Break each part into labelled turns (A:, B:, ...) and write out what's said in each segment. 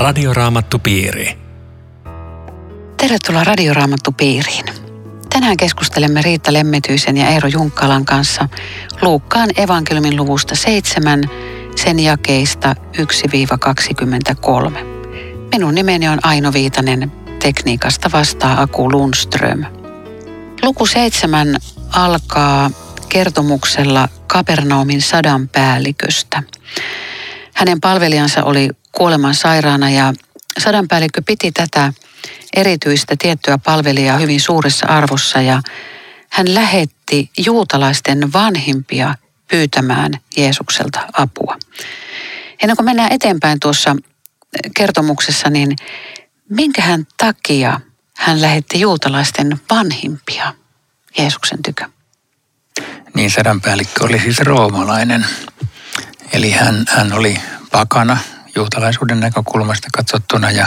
A: Radioraamattupiiri.
B: Tervetuloa Radioraamattupiiriin. Tänään keskustelemme Riitta Lemmetyisen ja Eero Junkkalan kanssa Luukkaan evankeliumin luvusta 7, sen jakeista 1-23. Minun nimeni on Aino Viitanen, tekniikasta vastaa Aku Lundström. Luku 7 alkaa kertomuksella Kapernaumin sadan päälliköstä. Hänen palvelijansa oli kuoleman sairaana ja sadanpäällikkö piti tätä erityistä tiettyä palvelijaa hyvin suuressa arvossa ja hän lähetti juutalaisten vanhimpia pyytämään Jeesukselta apua. Ennen kuin mennään eteenpäin tuossa kertomuksessa, niin minkähän takia hän lähetti juutalaisten vanhimpia Jeesuksen tykö?
C: Niin sadanpäällikkö oli siis roomalainen. Eli hän, hän oli pakana juutalaisuuden näkökulmasta katsottuna ja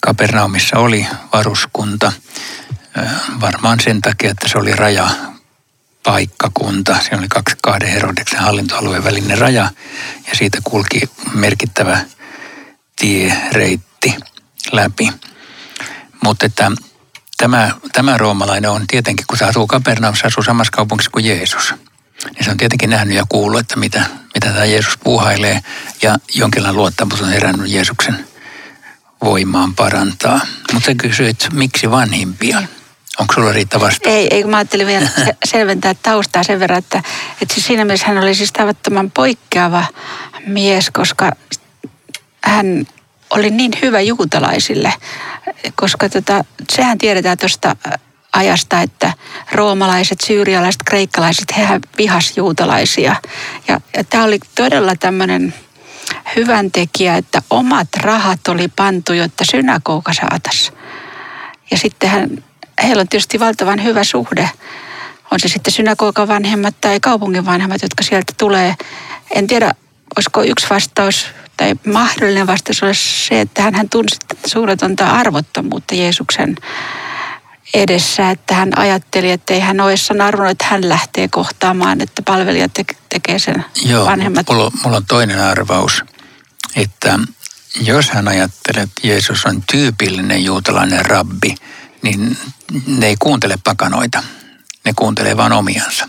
C: Kapernaumissa oli varuskunta varmaan sen takia, että se oli raja paikkakunta. Se oli kaksi kahden Herodeksen hallintoalueen välinen raja ja siitä kulki merkittävä tiereitti läpi. Mutta että tämä, tämä roomalainen on tietenkin, kun se asuu Kapernaumissa, asuu samassa kaupungissa kuin Jeesus. Niin se on tietenkin nähnyt ja kuullut, että mitä, mitä tämä Jeesus puuhailee ja jonkinlainen luottamus on herännyt Jeesuksen voimaan parantaa. Mutta sä kysyit, miksi vanhimpia? Onko sulla Riitta vasta?
D: Ei, ei kun mä ajattelin vielä selventää taustaa sen verran, että, että siis siinä mielessä hän oli siis tavattoman poikkeava mies, koska hän oli niin hyvä juutalaisille, koska tota, sehän tiedetään tuosta ajasta, että roomalaiset, syyrialaiset, kreikkalaiset, hehän vihas juutalaisia. Ja, ja tämä oli todella tämmöinen hyvän tekijä, että omat rahat oli pantu, jotta synagoga saataisiin. Ja sitten hän, heillä on tietysti valtavan hyvä suhde. On se sitten synagogan vanhemmat tai kaupungin vanhemmat, jotka sieltä tulee. En tiedä, olisiko yksi vastaus tai mahdollinen vastaus olisi se, että hän tunsi suunnatonta arvottomuutta Jeesuksen edessä, että hän ajatteli, että ei hän ole sanonut, että hän lähtee kohtaamaan, että palvelija te- tekee sen
C: Joo,
D: vanhemmat.
C: Mulla, mulla on toinen arvaus, että jos hän ajattelee, että Jeesus on tyypillinen juutalainen rabbi, niin ne ei kuuntele pakanoita. Ne kuuntelee vain omiansa.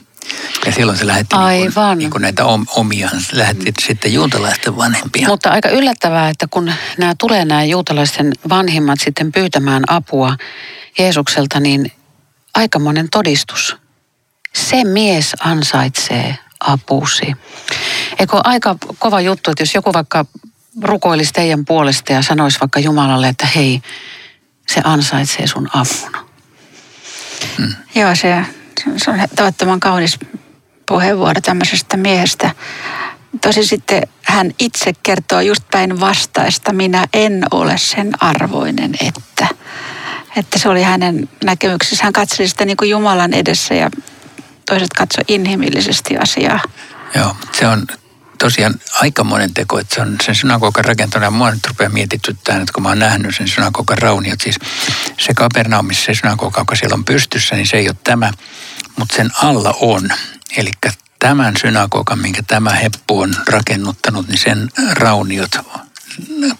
C: Ja silloin se lähetti Niin kuin, niin kuin näitä omia, lähetti sitten juutalaisten vanhempia.
B: Mutta aika yllättävää, että kun nämä tulee nämä juutalaisten vanhimmat sitten pyytämään apua Jeesukselta, niin aikamoinen todistus. Se mies ansaitsee apusi. Eikö aika kova juttu, että jos joku vaikka rukoilisi teidän puolesta ja sanoisi vaikka Jumalalle, että hei, se ansaitsee sun avun.
D: Hmm. Joo, se, se on tavattoman kaunis puheenvuoro tämmöisestä miehestä. Tosi sitten hän itse kertoo just päin vastaista, minä en ole sen arvoinen, että. Että se oli hänen näkemyksensä. Hän katseli sitä niin kuin Jumalan edessä ja toiset katsoi inhimillisesti asiaa.
C: Joo, se on tosiaan aikamoinen teko, että se on sen synagogan rakentanut. Ja mua nyt rupeaa mietityttämään, että kun mä oon nähnyt sen synagogan rauniot, siis se Kapernaumissa se synagoga, joka siellä on pystyssä, niin se ei ole tämä, mutta sen alla on. Eli tämän synagogan, minkä tämä heppu on rakennuttanut, niin sen rauniot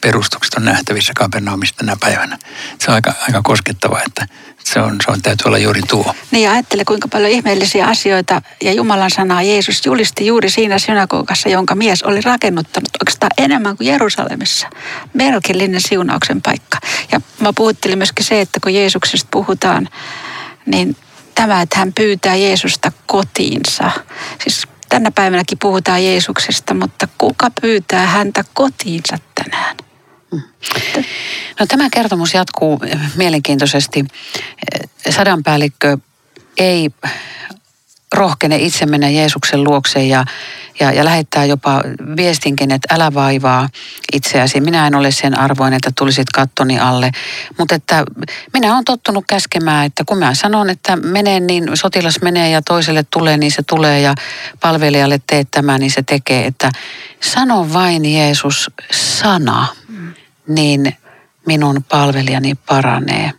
C: perustukset on nähtävissä Kapernaumissa tänä päivänä. Se on aika, aika koskettava, että se on, se on täytyy olla juuri tuo.
D: Niin ja ajattele kuinka paljon ihmeellisiä asioita ja Jumalan sanaa Jeesus julisti juuri siinä synagogassa, jonka mies oli rakennuttanut oikeastaan enemmän kuin Jerusalemissa. Merkillinen siunauksen paikka. Ja mä puhuttelin myöskin se, että kun Jeesuksesta puhutaan, niin tämä, että hän pyytää Jeesusta kotiinsa. Siis tänä päivänäkin puhutaan Jeesuksesta, mutta kuka pyytää häntä kotiinsa tänään?
B: No, tämä kertomus jatkuu mielenkiintoisesti. Sadanpäällikkö ei rohkene itse mennä Jeesuksen luokse ja, ja, ja lähettää jopa viestinkin, että älä vaivaa itseäsi. Minä en ole sen arvoin, että tulisit kattoni alle. Mutta että minä olen tottunut käskemään, että kun mä sanon, että menee, niin sotilas menee ja toiselle tulee, niin se tulee ja palvelijalle teet tämä, niin se tekee. Että sano vain Jeesus sana, niin minun palvelijani paranee.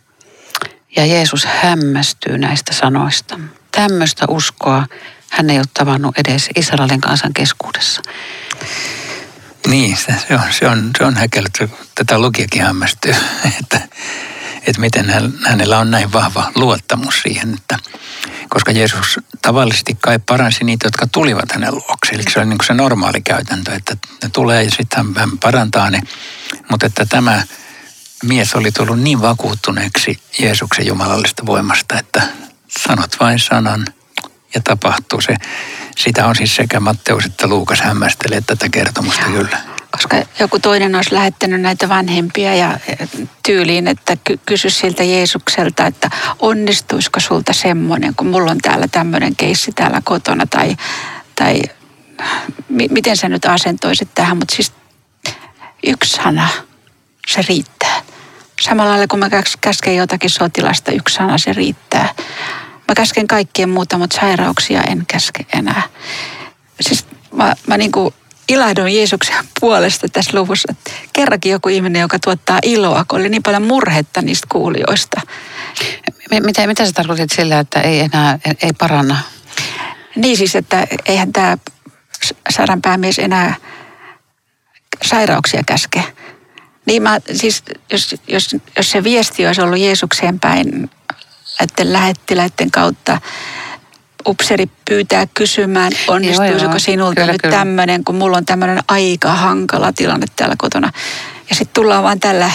B: Ja Jeesus hämmästyy näistä sanoista tämmöistä uskoa hän ei ole tavannut edes Israelin kansan keskuudessa.
C: Niin, se, on, se on, se on häkellyt. Tätä lukiakin hämmästyy, että, että miten hänellä on näin vahva luottamus siihen, että koska Jeesus tavallisesti kai paransi niitä, jotka tulivat hänen luokse. Eli se on niin se normaali käytäntö, että ne tulee ja sitten hän parantaa ne. Mutta että tämä mies oli tullut niin vakuuttuneeksi Jeesuksen jumalallista voimasta, että sanot vain sanan ja tapahtuu se. Sitä on siis sekä Matteus että Luukas hämmästelee tätä kertomusta Joo. kyllä.
D: Koska joku toinen olisi lähettänyt näitä vanhempia ja tyyliin, että kysy siltä Jeesukselta, että onnistuisiko sulta semmoinen, kun mulla on täällä tämmöinen keissi täällä kotona tai, tai miten sä nyt asentoisit tähän, mutta siis yksi sana, se riittää. Samalla lailla kun mä käsken jotakin sotilasta, yksi sana se riittää. Mä käsken kaikkien muuta, mutta sairauksia en käske enää. Siis mä, mä niin kuin ilahdun Jeesuksen puolesta tässä luvussa. Kerrankin joku ihminen, joka tuottaa iloa, kun oli niin paljon murhetta niistä kuulijoista.
B: Mitä, mitä sä tarkoitit sillä, että ei enää ei paranna?
D: Niin siis, että eihän tämä sadanpäämies enää sairauksia käske. Niin mä, siis jos, jos, jos se viesti olisi ollut Jeesukseen päin, että lähettiläiden kautta upseri pyytää kysymään, onnistuisiko sinulta kyllä, nyt tämmöinen, kun mulla on tämmöinen aika hankala tilanne täällä kotona. Ja sitten tullaan vaan tällä,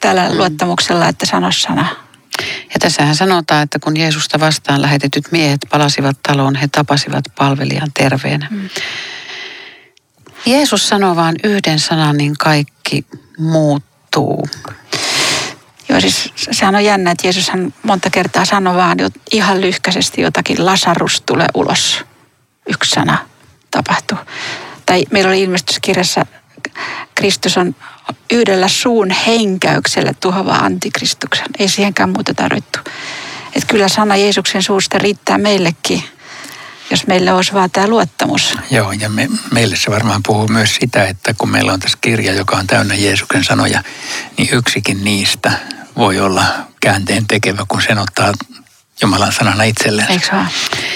D: tällä mm. luottamuksella, että sano sana.
B: Ja tässähän sanotaan, että kun Jeesusta vastaan lähetetyt miehet palasivat taloon, he tapasivat palvelijan terveenä. Mm. Jeesus sanoo vain yhden sanan, niin kaikki muuttuu.
D: Joo, siis sehän on jännä, että Jeesushan monta kertaa sanoi vaan ihan lyhkäisesti jotakin, Lasarus tulee ulos. Yksi sana tapahtui. Tai meillä oli ilmestyskirjassa, Kristus on yhdellä suun henkäyksellä tuhova antikristuksen. Ei siihenkään muuta tarvittu. Että kyllä sana Jeesuksen suusta riittää meillekin jos meillä olisi vaan tämä luottamus.
C: Joo, ja me, meille se varmaan puhuu myös sitä, että kun meillä on tässä kirja, joka on täynnä Jeesuksen sanoja, niin yksikin niistä voi olla käänteen tekevä, kun sen ottaa Jumalan sanana itselleen.
D: Eikö vaan?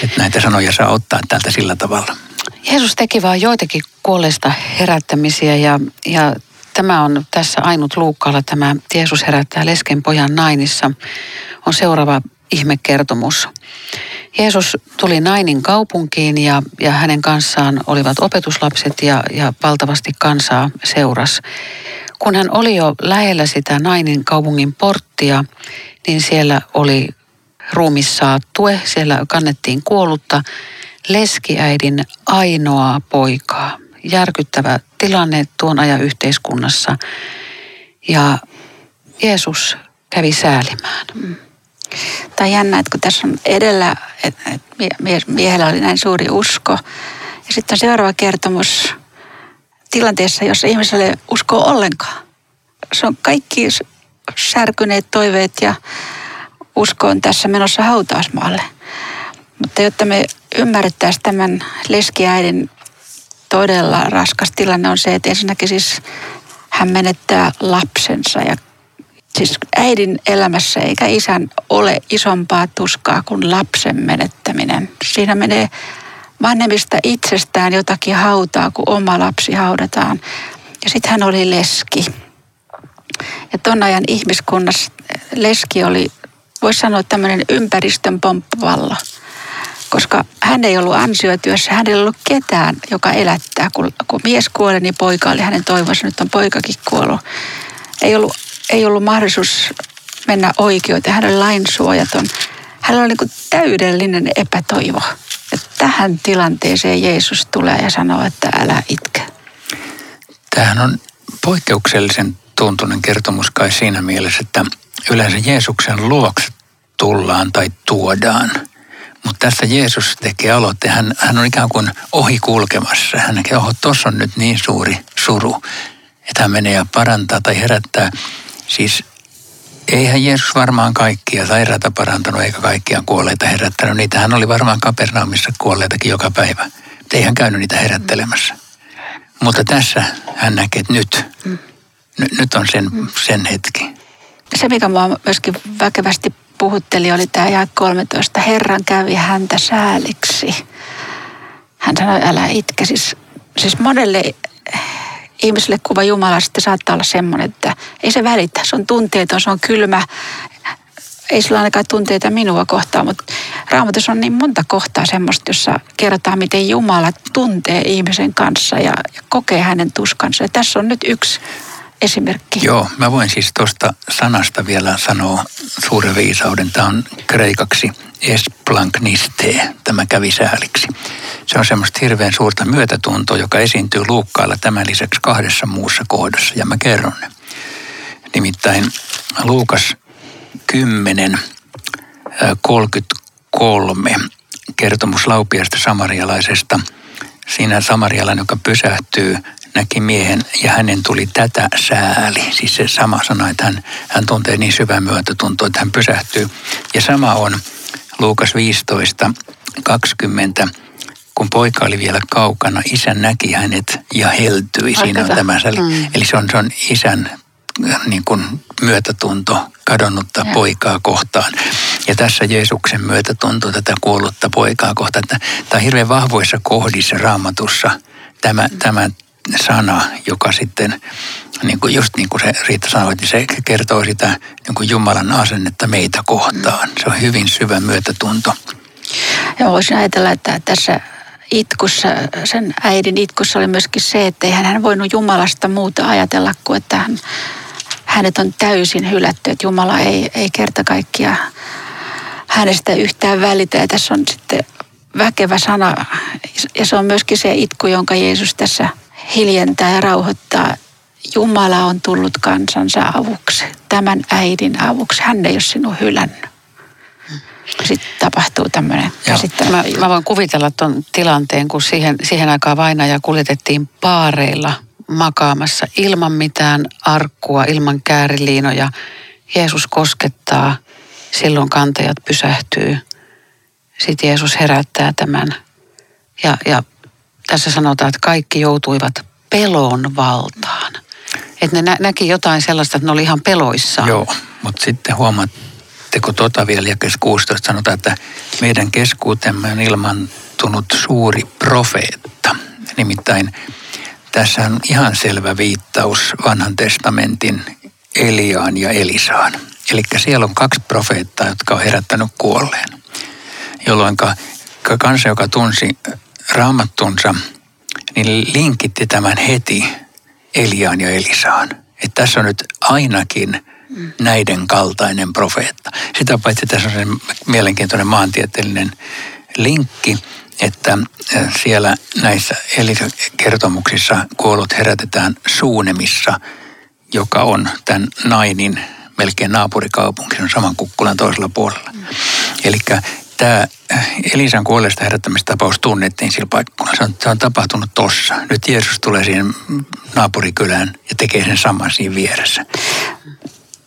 C: Että näitä sanoja saa ottaa täältä sillä tavalla.
B: Jeesus teki vain joitakin kuolleista herättämisiä ja, ja tämä on tässä ainut Luukkaalla tämä Jeesus herättää lesken pojan nainissa on seuraava ihmekertomus. Jeesus tuli Nainin kaupunkiin ja, ja hänen kanssaan olivat opetuslapset ja, ja valtavasti kansaa seuras. Kun hän oli jo lähellä sitä Nainin kaupungin porttia, niin siellä oli ruumissaattue, siellä kannettiin kuollutta leskiäidin ainoaa poikaa. Järkyttävä tilanne tuon ajan yhteiskunnassa. Ja Jeesus kävi säälimään. Mm.
D: Tämä on jännä, että kun tässä on edellä, että miehellä oli näin suuri usko. Ja sitten on seuraava kertomus tilanteessa, jossa ihmiselle usko ollenkaan. Se on kaikki särkyneet toiveet ja usko on tässä menossa hautausmaalle. Mutta jotta me ymmärrettäisiin tämän leskiäidin todella raskas tilanne on se, että ensinnäkin siis hän menettää lapsensa ja siis äidin elämässä eikä isän ole isompaa tuskaa kuin lapsen menettäminen. Siinä menee vanhemmista itsestään jotakin hautaa, kun oma lapsi haudataan. Ja sitten hän oli leski. Ja ton ajan ihmiskunnassa leski oli, voisi sanoa tämmöinen ympäristön pomppavalla. Koska hän ei ollut ansiotyössä, hän ei ollut ketään, joka elättää. Kun, kun mies kuoli, niin poika oli hänen toivonsa, nyt on poikakin kuollut. Ei ollut ei ollut mahdollisuus mennä oikeuteen. Hän oli lainsuojaton. Hänellä oli niin täydellinen epätoivo. Ja tähän tilanteeseen Jeesus tulee ja sanoo, että älä itke.
C: Tämähän on poikkeuksellisen tuntunen kertomus kai siinä mielessä, että yleensä Jeesuksen luokse tullaan tai tuodaan. Mutta tässä Jeesus tekee aloitteen. Hän, hän on ikään kuin ohi kulkemassa. Hän näkee, oho, tuossa on nyt niin suuri suru, että hän menee ja parantaa tai herättää Siis eihän Jeesus varmaan kaikkia sairaita parantanut eikä kaikkia kuolleita herättänyt. Niitähän oli varmaan Kapernaumissa kuolleitakin joka päivä. Mutta ei hän käynyt niitä herättelemässä. Mutta tässä hän näkee, että nyt, mm. n- nyt on sen, sen hetki.
D: Se, mikä mua myöskin väkevästi puhutteli, oli tämä jae 13. Herran kävi häntä sääliksi. Hän sanoi, älä itke. Siis, siis monelle ihmiselle kuva Jumalasta saattaa olla semmoinen, että ei se välitä. Se on tunteeton, se on kylmä. Ei sillä ainakaan tunteita minua kohtaan, mutta raamatussa on niin monta kohtaa semmoista, jossa kerrotaan, miten Jumala tuntee ihmisen kanssa ja, ja kokee hänen tuskansa. Ja tässä on nyt yksi esimerkki.
C: Joo, mä voin siis tuosta sanasta vielä sanoa suuren viisauden. Tämä on kreikaksi esplankniste, tämä kävi sääliksi. Se on semmoista hirveän suurta myötätuntoa, joka esiintyy Luukkaalla tämän lisäksi kahdessa muussa kohdassa, ja mä kerron ne. Nimittäin Luukas 10, 33, kertomus laupiasta samarialaisesta. Siinä samarialainen, joka pysähtyy näki miehen ja hänen tuli tätä sääli. Siis se sama sana, että hän, hän tuntee niin syvää myötätuntoa, että hän pysähtyy. Ja sama on Luukas 15, 20, kun poika oli vielä kaukana, isä näki hänet ja heltyi. Siinä on tämä sääli. Mm. Eli se on, se on isän niin kuin myötätunto kadonnutta ja. poikaa kohtaan. Ja tässä Jeesuksen myötätunto tätä kuollutta poikaa kohtaan. Tämä on hirveän vahvoissa kohdissa raamatussa tämä, tämä sana, joka sitten, niin kuin just niin kuin se Riitta sanoi, että se kertoo sitä niin kuin Jumalan asennetta meitä kohtaan. Se on hyvin syvä myötätunto.
D: Ja voisin ajatella, että tässä itkussa, sen äidin itkussa oli myöskin se, että ei hän voinut Jumalasta muuta ajatella kuin, että hän, hänet on täysin hylätty, että Jumala ei, ei kerta kaikkia hänestä yhtään välitä. Ja tässä on sitten väkevä sana, ja se on myöskin se itku, jonka Jeesus tässä hiljentää ja rauhoittaa. Jumala on tullut kansansa avuksi, tämän äidin avuksi. Hän ei ole sinua hylännyt. Sitten tapahtuu tämmöinen käsittely.
B: Mä, mä voin kuvitella tuon tilanteen, kun siihen, siihen aikaan vainaja kuljetettiin paareilla makaamassa ilman mitään arkkua, ilman kääriliinoja. Jeesus koskettaa, silloin kantajat pysähtyy. Sitten Jeesus herättää tämän ja, ja tässä sanotaan, että kaikki joutuivat pelon valtaan. Että ne nä- näki jotain sellaista, että ne oli ihan peloissaan.
C: Joo, mutta sitten huomaatteko tota vielä jakes 16 sanotaan, että meidän keskuutemme on ilmantunut suuri profeetta. Nimittäin tässä on ihan selvä viittaus vanhan testamentin Eliaan ja Elisaan. Eli siellä on kaksi profeettaa, jotka on herättänyt kuolleen. Jolloin kansa, joka tunsi raamattunsa, niin linkitti tämän heti Eliaan ja Elisaan. Että tässä on nyt ainakin näiden kaltainen profeetta. Sitä paitsi tässä on se mielenkiintoinen maantieteellinen linkki, että siellä näissä Elisa-kertomuksissa kuollut herätetään Suunemissa, joka on tämän Nainin melkein naapurikaupunki, on saman kukkulan toisella puolella. Mm. Eli tämä Elisan kuolleesta herättämistapaus tunnettiin sillä paikalla. Se on, se on tapahtunut tossa. Nyt Jeesus tulee siihen naapurikylään ja tekee sen saman siinä vieressä.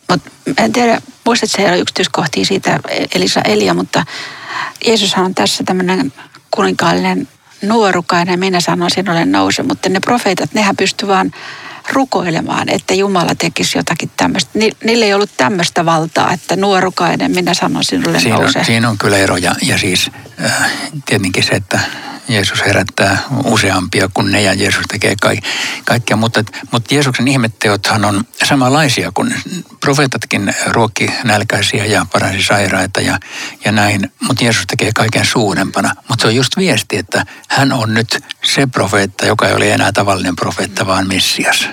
D: Mutta en tiedä, muistatko se yksityiskohtia siitä Elisa Elia, mutta Jeesushan on tässä tämmöinen kuninkaallinen nuorukainen, minä sanoisin olen nouse, mutta ne profeetat, nehän pystyvät vaan rukoilemaan, että Jumala tekisi jotakin tämmöistä. Niillä ei ollut tämmöistä valtaa, että nuorukainen, minä sanon sinulle
C: siinä
D: nouse.
C: On, siinä on kyllä eroja ja siis äh, tietenkin se, että Jeesus herättää useampia kuin ne ja Jeesus tekee ka- kaikkea. Mutta, mutta Jeesuksen ihmetteothan on samanlaisia kuin profeetatkin ruokki nälkäisiä ja paransi sairaita ja, ja näin. Mutta Jeesus tekee kaiken suurempana. Mutta se on just viesti, että hän on nyt se profeetta, joka ei ole enää tavallinen profeetta, vaan Messias.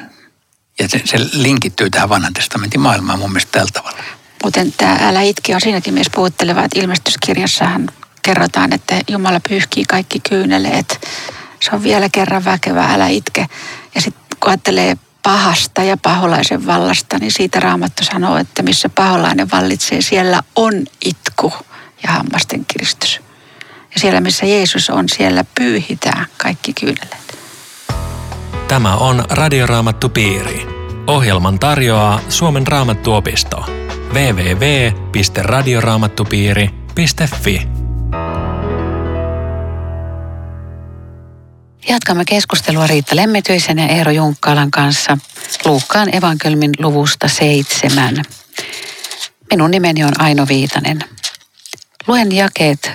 C: Ja se, se linkittyy tähän vanhan testamentin maailmaan mun mielestä tällä tavalla.
D: Muuten tämä Älä itki on siinäkin myös puhutteleva, että ilmestyskirjassahan kerrotaan, että Jumala pyyhkii kaikki kyyneleet. Se on vielä kerran väkevä, älä itke. Ja sitten kun ajattelee pahasta ja paholaisen vallasta, niin siitä Raamattu sanoo, että missä paholainen vallitsee, siellä on itku ja hammasten kiristys. Ja siellä, missä Jeesus on, siellä pyyhitään kaikki kyyneleet.
A: Tämä on Radioraamattu Piiri. Ohjelman tarjoaa Suomen Raamattuopisto. www.radioraamattupiiri.fi
B: Jatkamme keskustelua Riitta Lemmetyisen ja Eero Junkkaalan kanssa Luukkaan evankelmin luvusta seitsemän. Minun nimeni on Aino Viitanen. Luen jakeet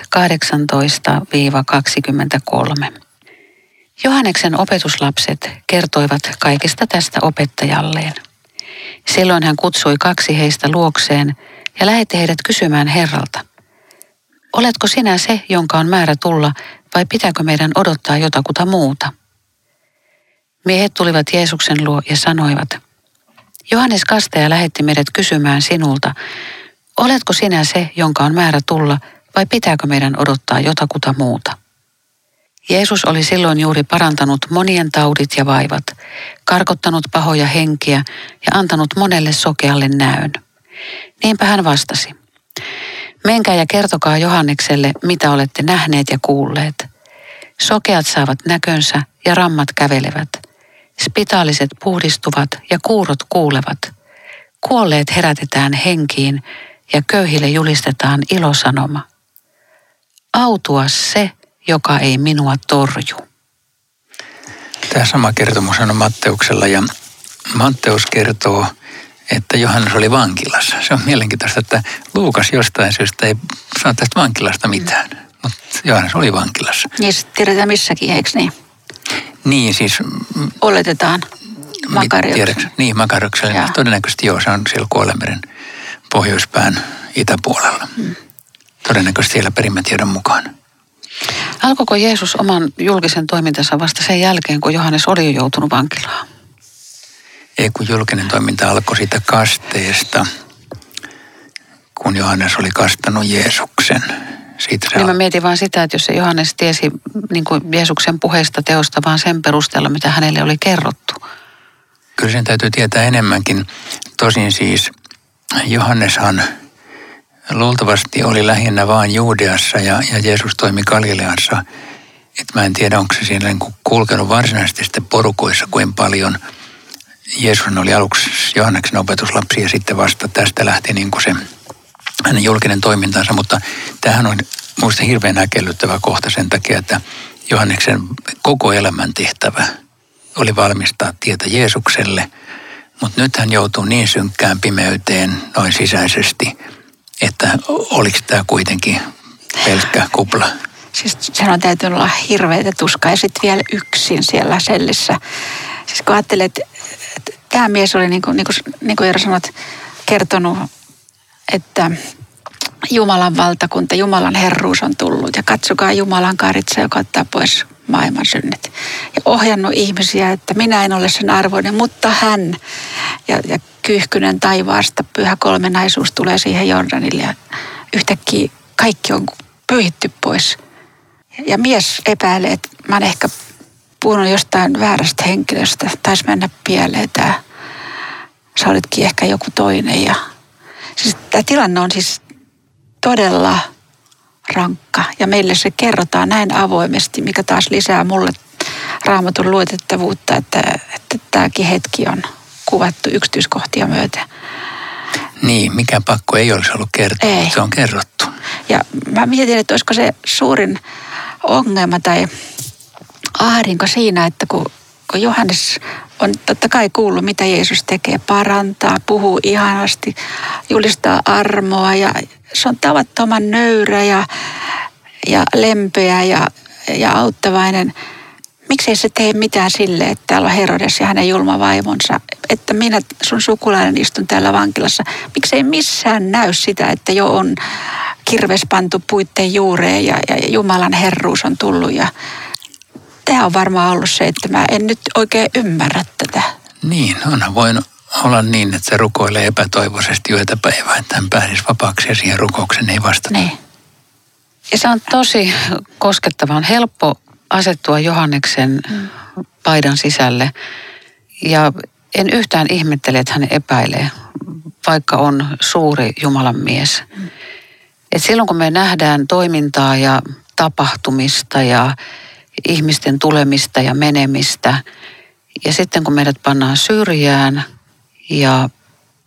B: 18-23. Johanneksen opetuslapset kertoivat kaikesta tästä opettajalleen. Silloin hän kutsui kaksi heistä luokseen ja lähetti heidät kysymään Herralta. Oletko sinä se, jonka on määrä tulla, vai pitääkö meidän odottaa jotakuta muuta? Miehet tulivat Jeesuksen luo ja sanoivat, Johannes Kastaja lähetti meidät kysymään sinulta, oletko sinä se, jonka on määrä tulla, vai pitääkö meidän odottaa jotakuta muuta? Jeesus oli silloin juuri parantanut monien taudit ja vaivat, karkottanut pahoja henkiä ja antanut monelle sokealle näön. Niinpä hän vastasi. Menkää ja kertokaa Johannekselle, mitä olette nähneet ja kuulleet. Sokeat saavat näkönsä ja rammat kävelevät. Spitaaliset puhdistuvat ja kuurot kuulevat. Kuolleet herätetään henkiin ja köyhille julistetaan ilosanoma. Autua se, joka ei minua torju.
C: Tämä sama kertomus on Matteuksella ja Matteus kertoo, että Johannes oli vankilassa. Se on mielenkiintoista, että Luukas jostain syystä ei sano tästä vankilasta mitään, mutta Johannes oli vankilassa.
D: Niin tiedetään missäkin, eikö niin?
C: Niin, siis...
D: Oletetaan. Makarioksen.
C: Niin, Makarioksen. Todennäköisesti joo, se on siellä Kuolemeren pohjoispään itäpuolella. Hmm. Todennäköisesti siellä perimätiedon mukaan.
B: Alkoiko Jeesus oman julkisen toimintansa vasta sen jälkeen, kun Johannes oli jo joutunut vankilaan?
C: Ei, kun julkinen toiminta alkoi siitä kasteesta, kun Johannes oli kastanut Jeesuksen.
B: Siitä niin mä mietin vaan sitä, että jos se Johannes tiesi niin kuin Jeesuksen puheesta teosta vaan sen perusteella, mitä hänelle oli kerrottu.
C: Kyllä sen täytyy tietää enemmänkin. Tosin siis Johanneshan luultavasti oli lähinnä vain Juudeassa ja, ja Jeesus toimi Galileassa. Et mä en tiedä, onko se siinä kulkenut varsinaisesti sitten porukoissa kuin paljon. Jeesus oli aluksi Johanneksen opetuslapsi ja sitten vasta tästä lähti niin kuin se hänen julkinen toimintansa, mutta tähän on minusta hirveän näkellyttävä kohta sen takia, että Johanneksen koko elämän tehtävä oli valmistaa tietä Jeesukselle, mutta nyt hän joutuu niin synkkään pimeyteen noin sisäisesti – että oliko tämä kuitenkin pelkkä kupla?
D: Siis sen on täytynyt olla hirveitä tuskaa ja sitten vielä yksin siellä sellissä. Siis kun ajattelet, että tämä mies oli niin kuin, niin kuin, niin kuin Eero sanot, kertonut, että Jumalan valtakunta, Jumalan herruus on tullut ja katsokaa Jumalan karitsa, joka ottaa pois maailman synnet. Ja ohjannut ihmisiä, että minä en ole sen arvoinen, mutta hän. Ja, ja kyyhkynen taivaasta, pyhä kolmenaisuus tulee siihen Jordanille ja yhtäkkiä kaikki on pyyhitty pois. Ja mies epäilee, että mä oon ehkä puhunut jostain väärästä henkilöstä, taisi mennä pieleen tämä. Sä olitkin ehkä joku toinen. Ja, siis tämä tilanne on siis todella rankka ja meille se kerrotaan näin avoimesti, mikä taas lisää mulle raamatun luotettavuutta, että, että tämäkin hetki on kuvattu yksityiskohtia myöten.
C: Niin, mikä pakko ei olisi ollut kertoa, ei. se on kerrottu.
D: Ja mä mietin, että olisiko se suurin ongelma tai ahdinko siinä, että kun, kun Johannes on totta kai kuullut, mitä Jeesus tekee, parantaa, puhuu ihanasti, julistaa armoa ja se on tavattoman nöyrä ja, ja lempeä ja, ja auttavainen – miksei se tee mitään sille, että täällä on Herodes ja hänen julma vaimonsa, että minä sun sukulainen istun täällä vankilassa. Miksei missään näy sitä, että jo on kirves pantu puitteen juureen ja, ja Jumalan herruus on tullut ja tämä on varmaan ollut se, että mä en nyt oikein ymmärrä tätä.
C: Niin, onhan voinut olla niin, että se rukoilee epätoivoisesti yötä päivää, että hän pääsisi vapaaksi ja siihen rukouksen ei vastata.
B: Niin. Ja se on tosi koskettavan helppo asettua Johanneksen mm. paidan sisälle. Ja en yhtään ihmettele, että hän epäilee, vaikka on suuri Jumalan mies. Et silloin kun me nähdään toimintaa ja tapahtumista ja ihmisten tulemista ja menemistä, ja sitten kun meidät pannaan syrjään ja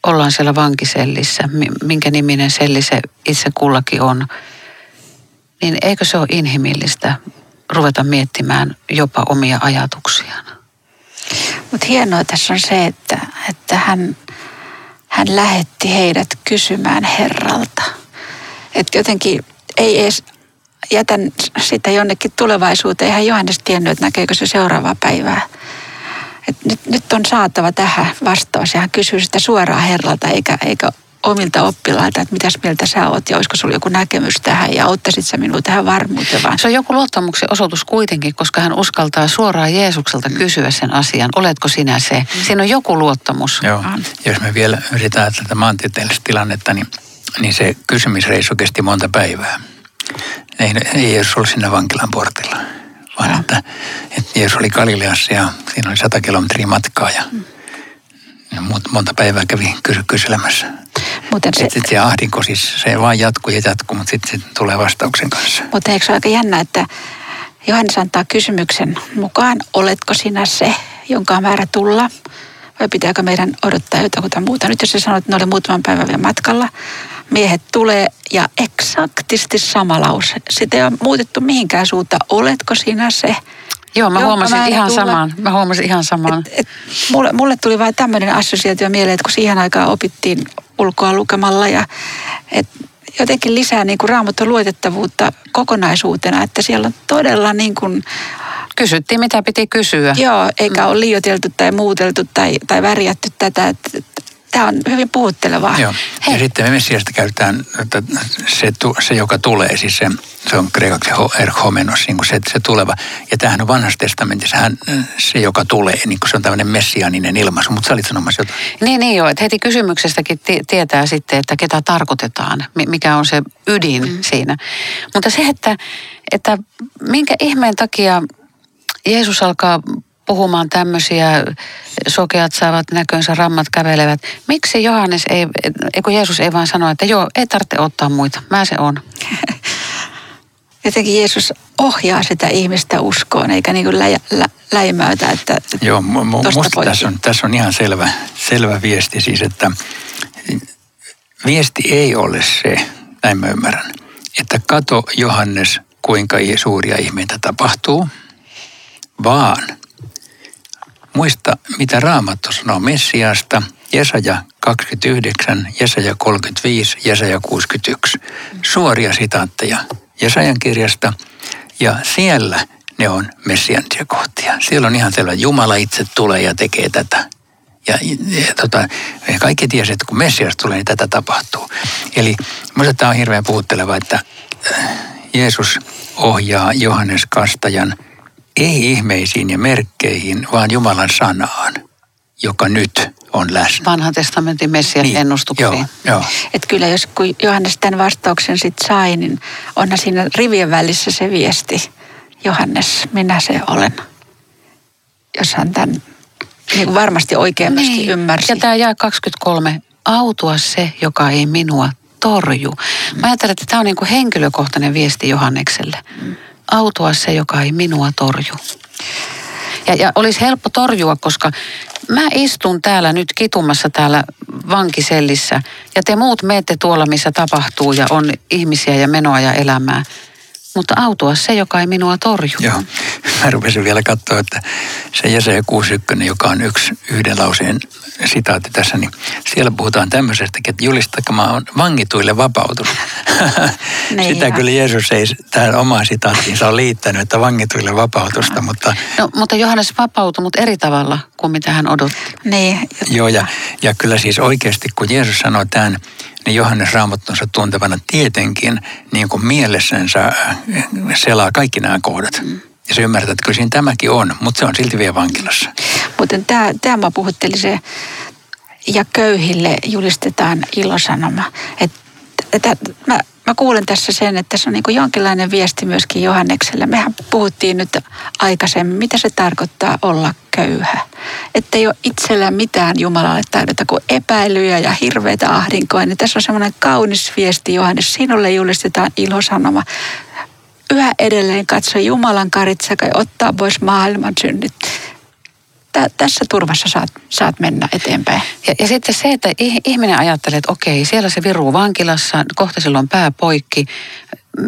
B: ollaan siellä vankisellissä, minkä niminen selli se itse kullakin on, niin eikö se ole inhimillistä ruveta miettimään jopa omia ajatuksiaan.
D: Mutta hienoa tässä on se, että, että hän, hän lähetti heidät kysymään Herralta. Että jotenkin ei edes jätän sitä jonnekin tulevaisuuteen. Eihän Johannes tiennyt, että näkeekö se seuraavaa päivää. Et nyt, nyt on saatava tähän vastaus ja hän kysyy sitä suoraan Herralta eikä, eikä omilta oppilailta, että mitäs mieltä sä oot ja olisiko sulla joku näkemys tähän ja auttaisit sä minua tähän varmuuteen vaan.
B: Se on joku luottamuksen osoitus kuitenkin, koska hän uskaltaa suoraan Jeesukselta kysyä sen asian. Oletko sinä se? Siinä on joku luottamus.
C: Joo. Jos me vielä yritetään tätä maantieteellistä tilannetta, niin, niin se kysymisreissu kesti monta päivää. Ei, ei edes ollut siinä vankilan portilla, vaan että, että Jeesus oli Galileassa ja siinä oli sata kilometriä matkaa ja mm monta päivää kävi kysy- kyselemässä. Mutta se, sitten se ahdinko siis, se vaan jatkuu ja jatkuu, mutta sitten sit tulee vastauksen kanssa.
D: Mutta eikö se ole aika jännä, että Johannes antaa kysymyksen mukaan, oletko sinä se, jonka on määrä tulla? Vai pitääkö meidän odottaa jotakuta muuta? Nyt jos se sanoo, että ne oli muutaman päivän vielä matkalla, miehet tulee ja eksaktisti sama lause. Sitä ei ole muutettu mihinkään suunta. Oletko sinä se?
B: Joo, mä huomasin ihan tulla. saman. Mä huomasin ihan saman. Et, et,
D: mulle, mulle tuli vain tämmöinen assosiaatio mieleen, että kun siihen aikaan opittiin ulkoa lukemalla ja et jotenkin lisää niin kuin raamatun luotettavuutta kokonaisuutena, että siellä on todella niin kuin
B: Kysyttiin, mitä piti kysyä.
D: Joo, eikä mm. ole liioteltu tai muuteltu tai, tai värjätty tätä. Että tämä on hyvin puhuttelevaa.
C: Joo. Hei. Ja sitten me Messiasta käytetään, että se, se, joka tulee, siis se, se on kreikaksi erhomenos, niin se, se tuleva. Ja tämähän on vanhassa testamentissa, hän, se joka tulee, niin se on tämmöinen messianinen ilmaisu, mutta sä olit sanomassa jotain.
B: Niin, niin joo, että heti kysymyksestäkin t- tietää sitten, että ketä tarkoitetaan, mikä on se ydin mm. siinä. Mutta se, että, että minkä ihmeen takia Jeesus alkaa puhumaan tämmöisiä, sokeat saavat näkönsä, rammat kävelevät. Miksi Johannes ei, kun Jeesus ei vaan sano, että joo, ei tarvitse ottaa muita, mä se on.
D: Jotenkin Jeesus ohjaa sitä ihmistä uskoon, eikä niin kuin lä, lä, läimäytä, että
C: Joo, musta tässä on, tässä on ihan selvä, selvä viesti siis, että viesti ei ole se, näin mä ymmärrän, että kato Johannes, kuinka suuria ihmeitä tapahtuu, vaan – Muista, mitä Raamattu sanoo Messiasta, Jesaja 29, Jesaja 35, Jesaja 61. Suoria sitaatteja Jesajan kirjasta ja siellä ne on messiantisia kohtia. Siellä on ihan selvä, Jumala itse tulee ja tekee tätä. Ja, ja tota, kaikki tiesi, että kun Messias tulee, niin tätä tapahtuu. Eli minusta tämä on hirveän puhutteleva, että äh, Jeesus ohjaa Johannes Kastajan – ei ihmeisiin ja merkkeihin, vaan Jumalan sanaan, joka nyt on läsnä.
B: Vanhan testamentin Messian niin, ennustuksiin.
C: Joo, joo.
D: Et kyllä jos kun Johannes tämän vastauksen sitten sai, niin onhan siinä rivien välissä se viesti. Johannes, minä se olen. Jos hän tämän niin kuin varmasti oikein niin. ymmärsi.
B: Ja tämä jää 23. Autua se, joka ei minua torju. Mä ajattelen, että tämä on niin kuin henkilökohtainen viesti Johannekselle. Mm autua se, joka ei minua torju. Ja, ja olisi helppo torjua, koska mä istun täällä nyt kitumassa täällä vankisellissä ja te muut meette tuolla, missä tapahtuu ja on ihmisiä ja menoa ja elämää mutta autua se, joka ei minua torju.
C: Joo, mä rupesin vielä katsoa, että se Jesaja 61, joka on yksi yhden lauseen sitaatti tässä, niin siellä puhutaan tämmöisestä, että julistakaa on vangituille vapautunut. Niin Sitä ihan. kyllä Jeesus ei tähän omaan sitaattiinsa ole liittänyt, että vangituille vapautusta, mutta...
B: No, mutta Johannes vapautui, mutta eri tavalla kuin mitä hän odotti.
D: Niin.
C: Joo, ja, ja kyllä siis oikeasti, kun Jeesus sanoi tämän, niin Johannes raamattonsa tuntevana tietenkin niin kuin mielessänsä äh, selaa kaikki nämä kohdat. Mm. Ja se ymmärtää, että kyllä siinä tämäkin on, mutta se on silti vielä vankilassa.
D: Mutta tämä, tämä puhutteli se, ja köyhille julistetaan ilosanoma. Että, että mä, mä kuulen tässä sen, että se on niin jonkinlainen viesti myöskin Johannekselle. Mehän puhuttiin nyt aikaisemmin, mitä se tarkoittaa olla köyhä. Että ei ole itsellä mitään Jumalalle taidota kuin epäilyjä ja hirveitä ahdinkoa. Niin tässä on semmoinen kaunis viesti Johannes. Sinulle julistetaan ilosanoma. Yhä edelleen katso Jumalan karitsa ottaa pois maailman synnit tä, tässä turvassa saat, saat mennä eteenpäin.
B: Ja, ja sitten se, että ihminen ajattelee, että okei, siellä se viruu vankilassa, kohta silloin pää poikki.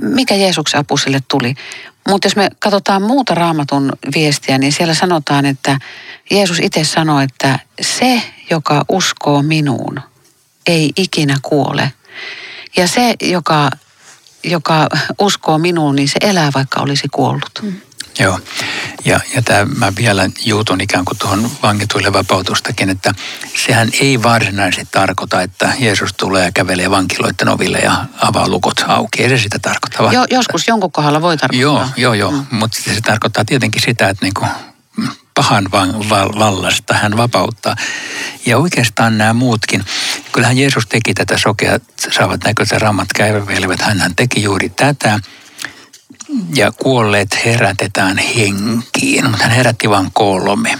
B: Mikä Jeesuksen apu sille tuli? Mutta jos me katsotaan muuta raamatun viestiä, niin siellä sanotaan, että Jeesus itse sanoi, että se, joka uskoo minuun, ei ikinä kuole. Ja se, joka joka uskoo minuun, niin se elää vaikka olisi kuollut. Mm.
C: Joo, ja, ja tämä mä vielä juutun ikään kuin tuohon vangituille vapautustakin, että sehän ei varsinaisesti tarkoita, että Jeesus tulee ja kävelee vankiloiden oville ja avaa lukot auki. Ei se sitä tarkoita.
B: Jo, joskus jonkun kohdalla voi tarkoittaa.
C: Joo, joo, joo. Mm. mutta se tarkoittaa tietenkin sitä, että niinku pahan vallasta hän vapauttaa. Ja oikeastaan nämä muutkin. Kyllähän Jeesus teki tätä sokea, saavat näköistä rammat käivävelevät. Hän teki juuri tätä ja kuolleet herätetään henkiin, mutta hän herätti vain kolme.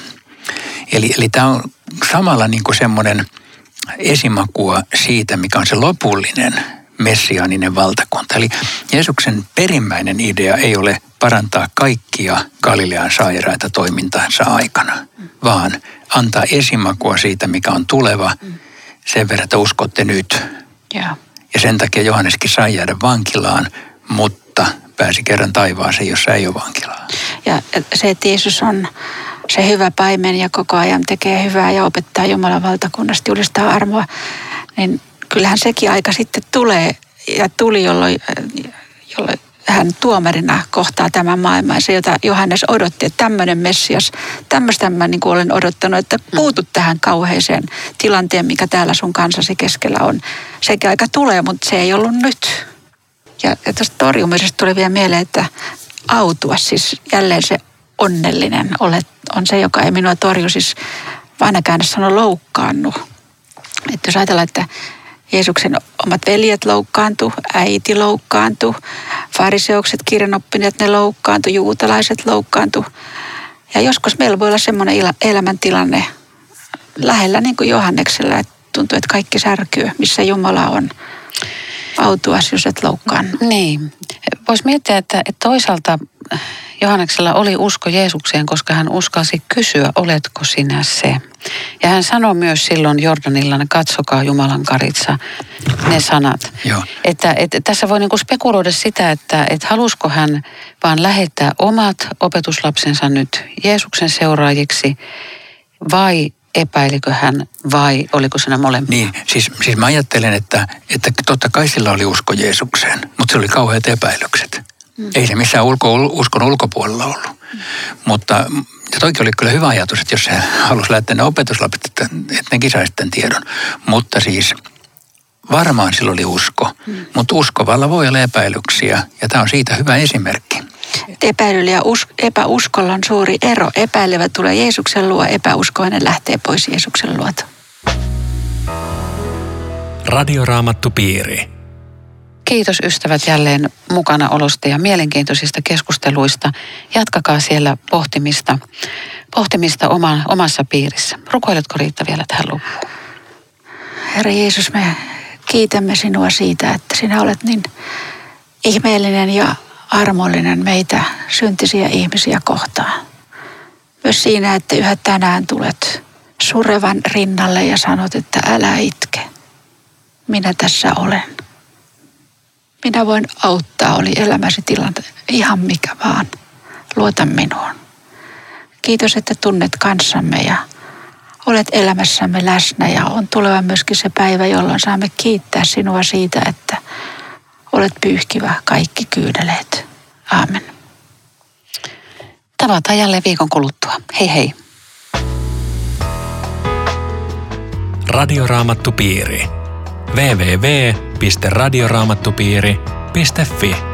C: Eli, eli tämä on samalla niin kuin semmoinen esimakua siitä, mikä on se lopullinen messiaaninen valtakunta. Eli Jeesuksen perimmäinen idea ei ole parantaa kaikkia Galilean sairaita toimintansa aikana, vaan antaa esimakua siitä, mikä on tuleva, sen verran, että uskotte nyt.
B: Ja,
C: ja sen takia Johanneskin sai jäädä vankilaan, mutta pääsi kerran taivaaseen, jossa ei ole vankilaa.
D: Ja se, että Jeesus on se hyvä paimen ja koko ajan tekee hyvää ja opettaa Jumalan valtakunnasta, julistaa armoa, niin kyllähän sekin aika sitten tulee ja tuli, jolloin, jolloin hän tuomarina kohtaa tämän maailman. Se, jota Johannes odotti, että tämmöinen Messias, tämmöistä mä niin olen odottanut, että puutut tähän kauheeseen tilanteen, mikä täällä sun kansasi keskellä on. Sekin aika tulee, mutta se ei ollut nyt. Ja, ja tuosta torjumisesta tuli vielä mieleen, että autua, siis jälleen se onnellinen olet, on se, joka ei minua torju, siis vanha käännös sanoo loukkaannu. Että jos ajatellaan, että Jeesuksen omat veljet loukkaantu, äiti loukkaantu, fariseukset, kirjanoppineet, ne loukkaantu, juutalaiset loukkaantu. Ja joskus meillä voi olla semmoinen elämäntilanne lähellä niin kuin Johanneksella, että tuntuu, että kaikki särkyy, missä Jumala on autuas, jos et loukkaan.
B: Niin. Voisi miettiä, että, että toisaalta Johanneksella oli usko Jeesukseen, koska hän uskalsi kysyä, oletko sinä se. Ja hän sanoi myös silloin Jordanilla, katsokaa Jumalan karitsa, ne sanat.
C: Joo.
B: Että, että tässä voi niinku spekuloida sitä, että, että halusko hän vaan lähettää omat opetuslapsensa nyt Jeesuksen seuraajiksi vai epäilikö hän vai oliko siinä molempia?
C: Niin, siis, siis mä ajattelen, että, että totta kai sillä oli usko Jeesukseen, mutta se oli kauheat epäilykset. Mm. Ei se missään ulko, uskon ulkopuolella ollut. Mm. Mutta ja toikin oli kyllä hyvä ajatus, että jos se halusi lähettää ne opetuslapset, että, että nekin saisi tämän tiedon. Mutta siis varmaan sillä oli usko, mm. mutta uskovalla voi olla epäilyksiä ja tämä on siitä hyvä esimerkki.
D: Epäilyllä ja us, epäuskolla on suuri ero. Epäilevä tulee Jeesuksen luo, epäuskoinen lähtee pois Jeesuksen luota.
A: Radioraamattu piiri.
B: Kiitos ystävät jälleen mukana olosta ja mielenkiintoisista keskusteluista. Jatkakaa siellä pohtimista, pohtimista oma, omassa piirissä. Rukoiletko Riitta vielä tähän loppuun?
D: Herra Jeesus, me kiitämme sinua siitä, että sinä olet niin ihmeellinen ja armollinen meitä syntisiä ihmisiä kohtaan. Myös siinä, että yhä tänään tulet surevan rinnalle ja sanot, että älä itke. Minä tässä olen. Minä voin auttaa, oli elämäsi tilanne ihan mikä vaan. Luota minuun. Kiitos, että tunnet kanssamme ja olet elämässämme läsnä ja on tuleva myöskin se päivä, jolloin saamme kiittää sinua siitä, että olet pyyhkivä kaikki kyydeleet. Aamen.
B: Tavataan jälleen viikon kuluttua. Hei hei.
A: Radioraamattupiiri. www.radioraamattupiiri.fi